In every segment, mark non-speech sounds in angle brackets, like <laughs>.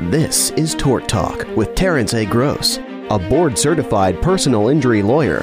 This is Tort Talk with Terence A. Gross, a board certified personal injury lawyer.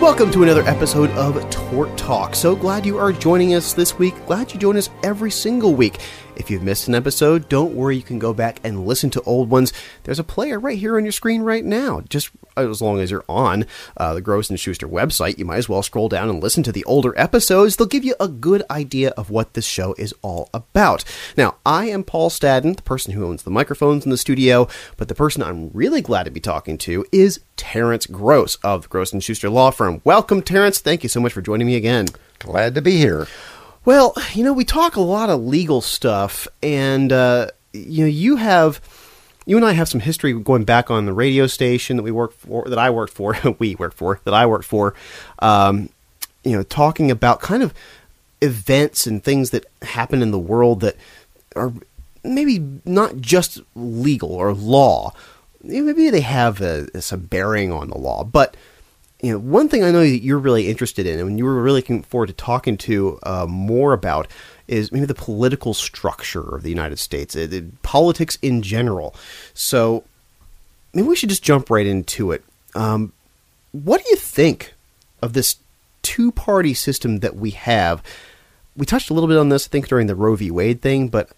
Welcome to another episode of Tort Talk. So glad you are joining us this week. Glad you join us every single week. If you've missed an episode, don't worry, you can go back and listen to old ones. There's a player right here on your screen right now. Just as long as you're on uh, the Gross and Schuster website, you might as well scroll down and listen to the older episodes. They'll give you a good idea of what this show is all about. Now, I am Paul Stadden, the person who owns the microphones in the studio, but the person I'm really glad to be talking to is Terence Gross of the Gross and Schuster Law Firm. Welcome, Terence. Thank you so much for joining me again. Glad to be here. Well, you know, we talk a lot of legal stuff, and uh, you know, you have, you and I have some history going back on the radio station that we worked for, that I worked for, <laughs> we worked for, that I worked for. Um, you know, talking about kind of events and things that happen in the world that are maybe not just legal or law. Maybe they have a, some bearing on the law, but you know, one thing I know that you're really interested in, and you were really looking forward to talking to uh, more about, is maybe the political structure of the United States, uh, politics in general. So maybe we should just jump right into it. Um, what do you think of this two-party system that we have? We touched a little bit on this, I think, during the Roe v. Wade thing, but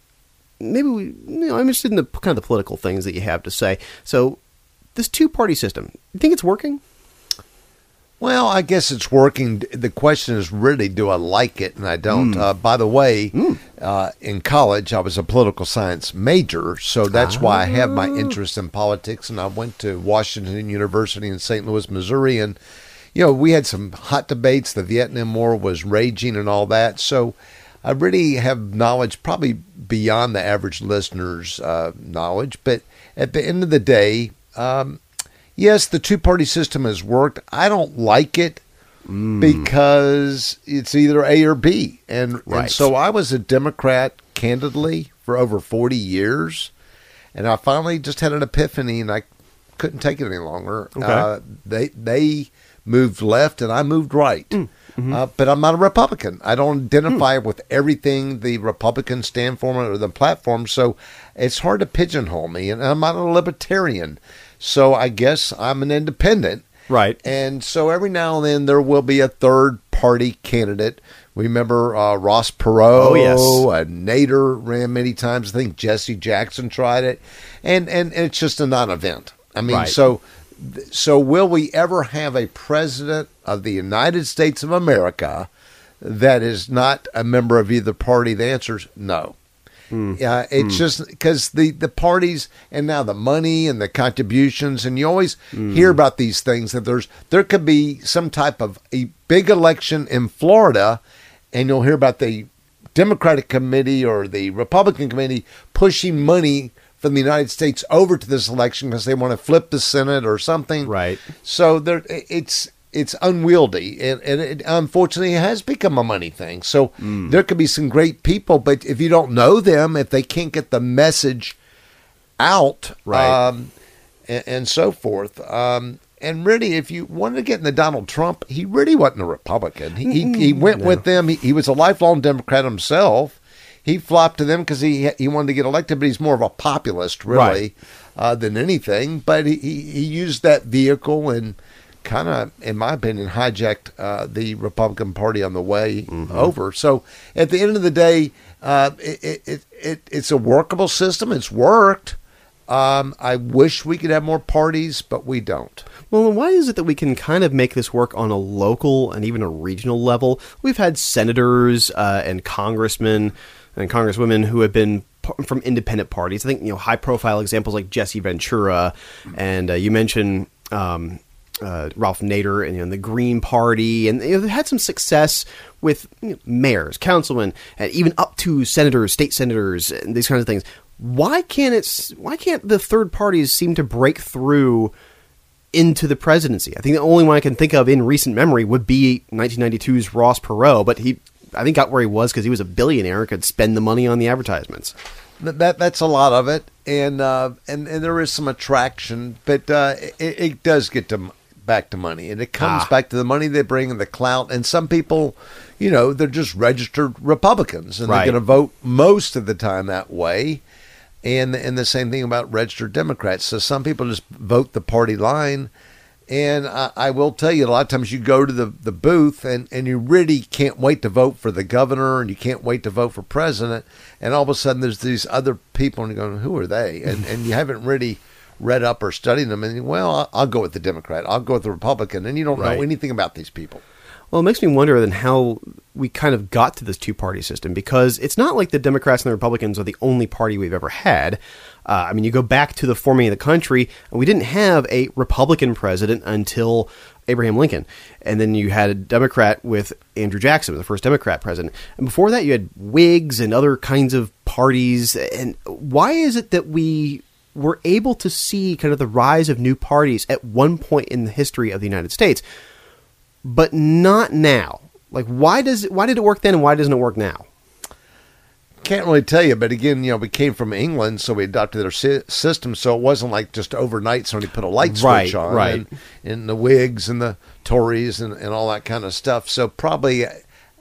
maybe we, you know, I'm interested in the kind of the political things that you have to say. So this two-party system, you think it's working? Well, I guess it's working. The question is really, do I like it? And I don't. Mm. Uh, by the way, mm. uh, in college, I was a political science major, so that's why I have my ah. interest in politics. And I went to Washington University in St. Louis, Missouri, and you know we had some hot debates. The Vietnam War was raging and all that. So I really have knowledge, probably beyond the average listener's uh, knowledge. But at the end of the day. Um, yes, the two party system has worked. I don't like it mm. because it's either A or B. And, right. and so I was a Democrat, candidly, for over 40 years. And I finally just had an epiphany and I couldn't take it any longer. Okay. Uh, they, they moved left and I moved right. Mm. Mm-hmm. Uh, but I'm not a Republican. I don't identify mm. with everything the Republicans stand for or the platform. So it's hard to pigeonhole me. And I'm not a libertarian. So I guess I'm an independent. Right. And so every now and then there will be a third party candidate. We remember uh, Ross Perot. Oh, yes. Uh, Nader ran many times. I think Jesse Jackson tried it. And, and, and it's just a non event. I mean, right. so so will we ever have a president of the United States of America that is not a member of either party? The answer is no. Mm. Yeah, it's mm. just because the the parties and now the money and the contributions, and you always mm. hear about these things that there's there could be some type of a big election in Florida, and you'll hear about the Democratic committee or the Republican committee pushing money from the United States over to this election because they want to flip the Senate or something. Right. So there, it's it's unwieldy, and, and it unfortunately it has become a money thing. So mm. there could be some great people, but if you don't know them, if they can't get the message out, right, um, and, and, so forth, um, and really, if you wanted to get into Donald Trump, he really wasn't a Republican. He he, he went no. with them. He, he was a lifelong Democrat himself. He flopped to them because he he wanted to get elected, but he's more of a populist, really, right. uh, than anything. But he, he used that vehicle and kind of, in my opinion, hijacked uh, the Republican Party on the way mm-hmm. over. So at the end of the day, uh, it, it, it, it's a workable system. It's worked. Um, I wish we could have more parties, but we don't. Well, why is it that we can kind of make this work on a local and even a regional level? We've had senators uh, and congressmen and congresswomen who have been from independent parties. I think you know high profile examples like Jesse Ventura, and uh, you mentioned um, uh, Ralph Nader and you know, the Green Party, and you know, they had some success with you know, mayors, councilmen, and even up to senators, state senators, and these kinds of things. Why can't it? Why can't the third parties seem to break through into the presidency? I think the only one I can think of in recent memory would be 1992's Ross Perot, but he, I think, got where he was because he was a billionaire, and could spend the money on the advertisements. That that's a lot of it, and uh, and and there is some attraction, but uh, it, it does get to back to money, and it comes ah. back to the money they bring and the clout. And some people, you know, they're just registered Republicans, and right. they're going to vote most of the time that way. and and the same thing about registered Democrats. So some people just vote the party line, and I, I will tell you a lot of times you go to the the booth and and you really can't wait to vote for the governor, and you can't wait to vote for president, and all of a sudden there's these other people, and you're going, who are they? And and you haven't really read up or studied them, and well, I'll, go with the Democrat, I'll go with the Republican, and you don't Right. know anything about these people. Well, it makes me wonder then how we kind of got to this two party system because it's not like the Democrats and the Republicans are the only party we've ever had. Uh, I mean, you go back to the forming of the country, and we didn't have a Republican president until Abraham Lincoln. And then you had a Democrat with Andrew Jackson, the first Democrat president. And before that, you had Whigs and other kinds of parties. And why is it that we were able to see kind of the rise of new parties at one point in the history of the United States? but not now. Like, why does it, why did it work then, and why doesn't it work now? Can't really tell you, but again, you know, we came from England, so we adopted their sy- system. So it wasn't like just overnight somebody put a light switch Right, on, right. And, and the Whigs and the Tories and, and all that kind of stuff. So probably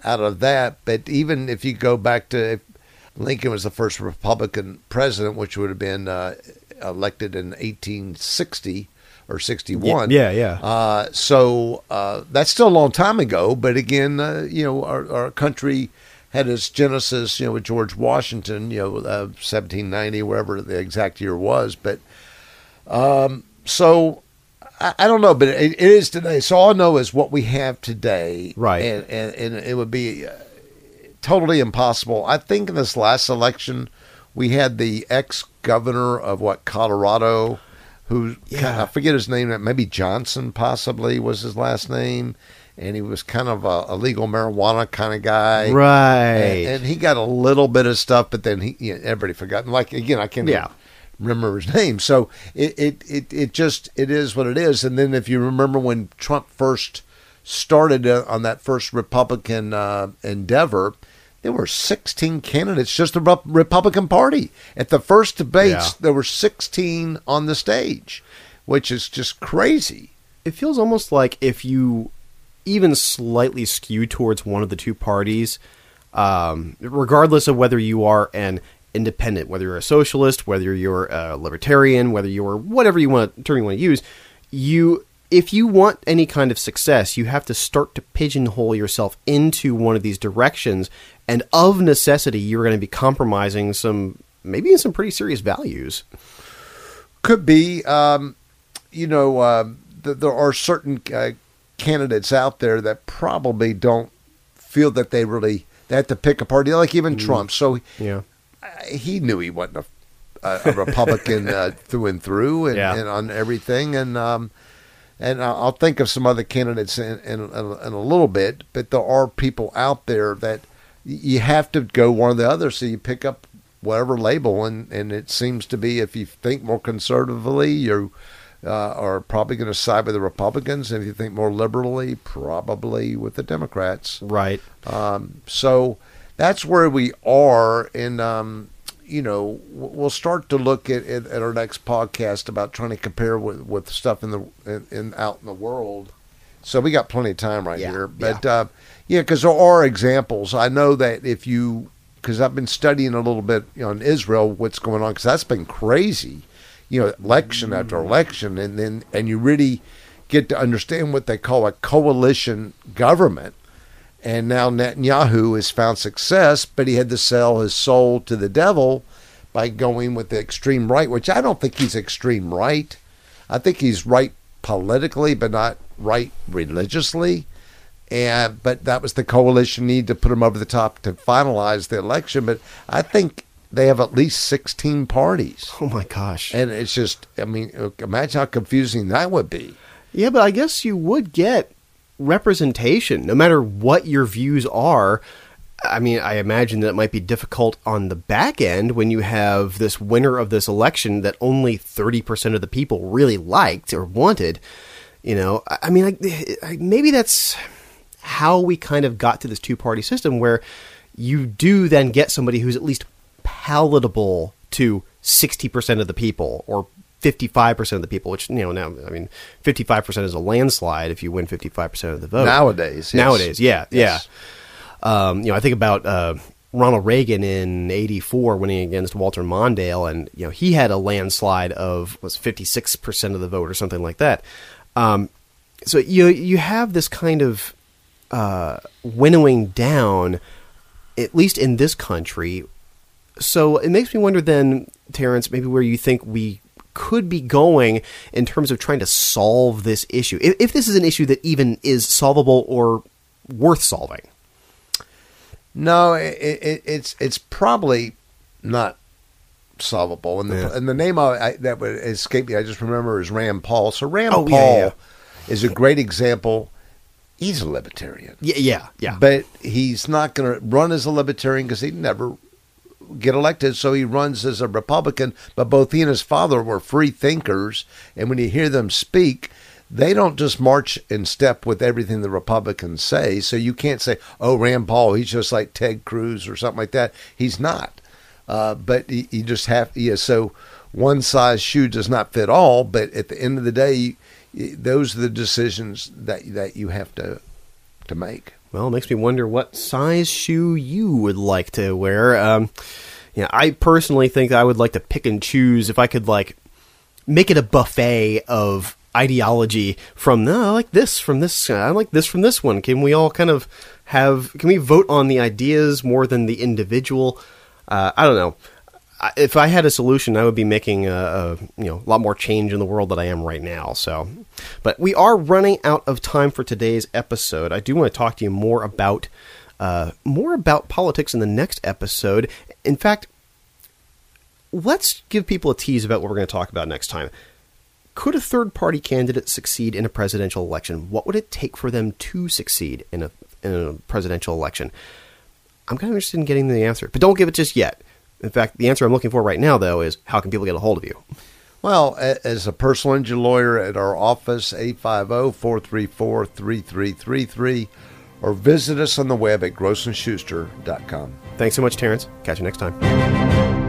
out of that, but even if you go back to if Lincoln was the first Republican president, which would have been uh, elected in 1860 or 61. Yeah, yeah. Uh, so uh, that's still a long time ago, but again, uh, you know, our, our country had its genesis, you know, with George Washington, you know, uh, 1790, wherever the exact year was. But um, so I, I don't know, but it, it is today. So all I know is what we have today, Right. And and, and it would be uh, totally impossible. I think in this last election, we had the ex governor of what Colorado, who Yeah. I forget his name, maybe Johnson possibly was his last name, and he was kind of a, a legal marijuana kind of guy, Right. And, and he got a little bit of stuff, but then he you know, everybody forgot. And like again, I can't Yeah. remember his name. So it, it it it just it is what it is. And then if you remember when Trump first started uh, on that first Republican uh, endeavor. There were 16 candidates, just the Republican Party. At the first debates, Yeah. there were 16 on the stage, which is just crazy. it feels almost like if you even slightly skew towards one of the two parties, um, regardless of whether you are an independent, whether you're a socialist, whether you're a libertarian, whether you're whatever you want term you want to use, you if you want any kind of success, you have to start to pigeonhole yourself into one of these directions, and of necessity, you're going to be compromising some maybe in some pretty serious values. Could be. Um, you know, uh, th- there are certain uh, candidates out there that probably don't feel that they really they have to pick a party, like even Trump. So Yeah. uh, he knew he wasn't a, a, a Republican uh, <laughs> through and through, and, Yeah. and on everything. And um, and I'll think of some other candidates in, in, in a little bit, but there are people out there that you have to go one or the other. So you pick up whatever label, and, and it seems to be if you think more conservatively, you uh, are probably going to side with the Republicans. And if you think more liberally, probably with the Democrats. Right. Um, so that's where we are, and um, you know we'll start to look at, at, at our next podcast about trying to compare with, with stuff in the in, in out in the world. So we got plenty of time right Yeah, here, but uh, yeah, because there are examples. I know that if you because I've been studying a little bit on Israel, what's going on because that's been crazy. You know, election after mm. election, and then and you really get to understand what they call a coalition government. And now Netanyahu has found success, but he had to sell his soul to the devil by going with the extreme right, which I don't think he's extreme right. I think he's right politically, but not right religiously. And but that was the coalition need to put them over the top to finalize the election. But I think they have at least sixteen parties, Oh my gosh. and it's just I mean, imagine how confusing that would be. Yeah, but I guess you would get representation no matter what your views are. I mean, I imagine that it might be difficult on the back end when you have this winner of this election that only 30% of the people really liked or wanted. You know, I mean, like, I- maybe that's how we kind of got to this two party system where you do then get somebody who's at least palatable to 60% of the people or 55% of the people, which, you know, now, I mean, 55% is a landslide if you win 55% of the vote. Nowadays, yes. Nowadays, yeah, Yes. yeah. Um, you know, I think about uh, Ronald Reagan in '84 winning against Walter Mondale, and you know he had a landslide of was 56 percent of the vote or something like that. Um, so you you have this kind of uh, winnowing down, at least in this country. So it makes me wonder then, Terence, maybe where you think we could be going in terms of trying to solve this issue, if, if this is an issue that even is solvable or worth solving. No, it, it, it's it's probably not solvable. And the, Yeah. and the name I, I, that would escape me, I just remember is Rand Paul. So Rand Oh, Paul yeah, yeah. is a great example. He's a libertarian, Yeah, yeah, yeah. but he's not going to run as a libertarian because he'd never get elected. So he runs as a Republican. But both he and his father were free thinkers, and when you hear them speak. They don't just march in step with everything the Republicans say. So you can't say, oh, Rand Paul, he's just like Ted Cruz or something like that. He's not. Uh, but you, just have, yeah, so one size shoe does not fit all. But at the end of the day, those are the decisions that, that you have to, to make. Well, it makes me wonder what size shoe you would like to wear. Um, yeah, I personally think I would like to pick and choose if I could like make it a buffet of ideology from no, I like this from this I like this from this one. Can we all kind of have can we vote on the ideas more than the individual? Uh, I don't know. If I had a solution, I would be making a, a you know a lot more change in the world than I am right now. So, but we are running out of time for today's episode. I do want to talk to you more about uh, more about politics in the next episode. In fact, let's give people a tease about what we're going to talk about next time. Could a third party candidate succeed in a presidential election? What would it take for them to succeed in a, in a presidential election? I'm kind of interested in getting the answer, but don't give it just yet. In fact, the answer I'm looking for right now, though, is how can people get a hold of you? Well, as a personal injury lawyer at our office, oh, 850 434 3333, or visit us on the web at grossandschuster.com. Thanks so much, Terence. Catch you next time.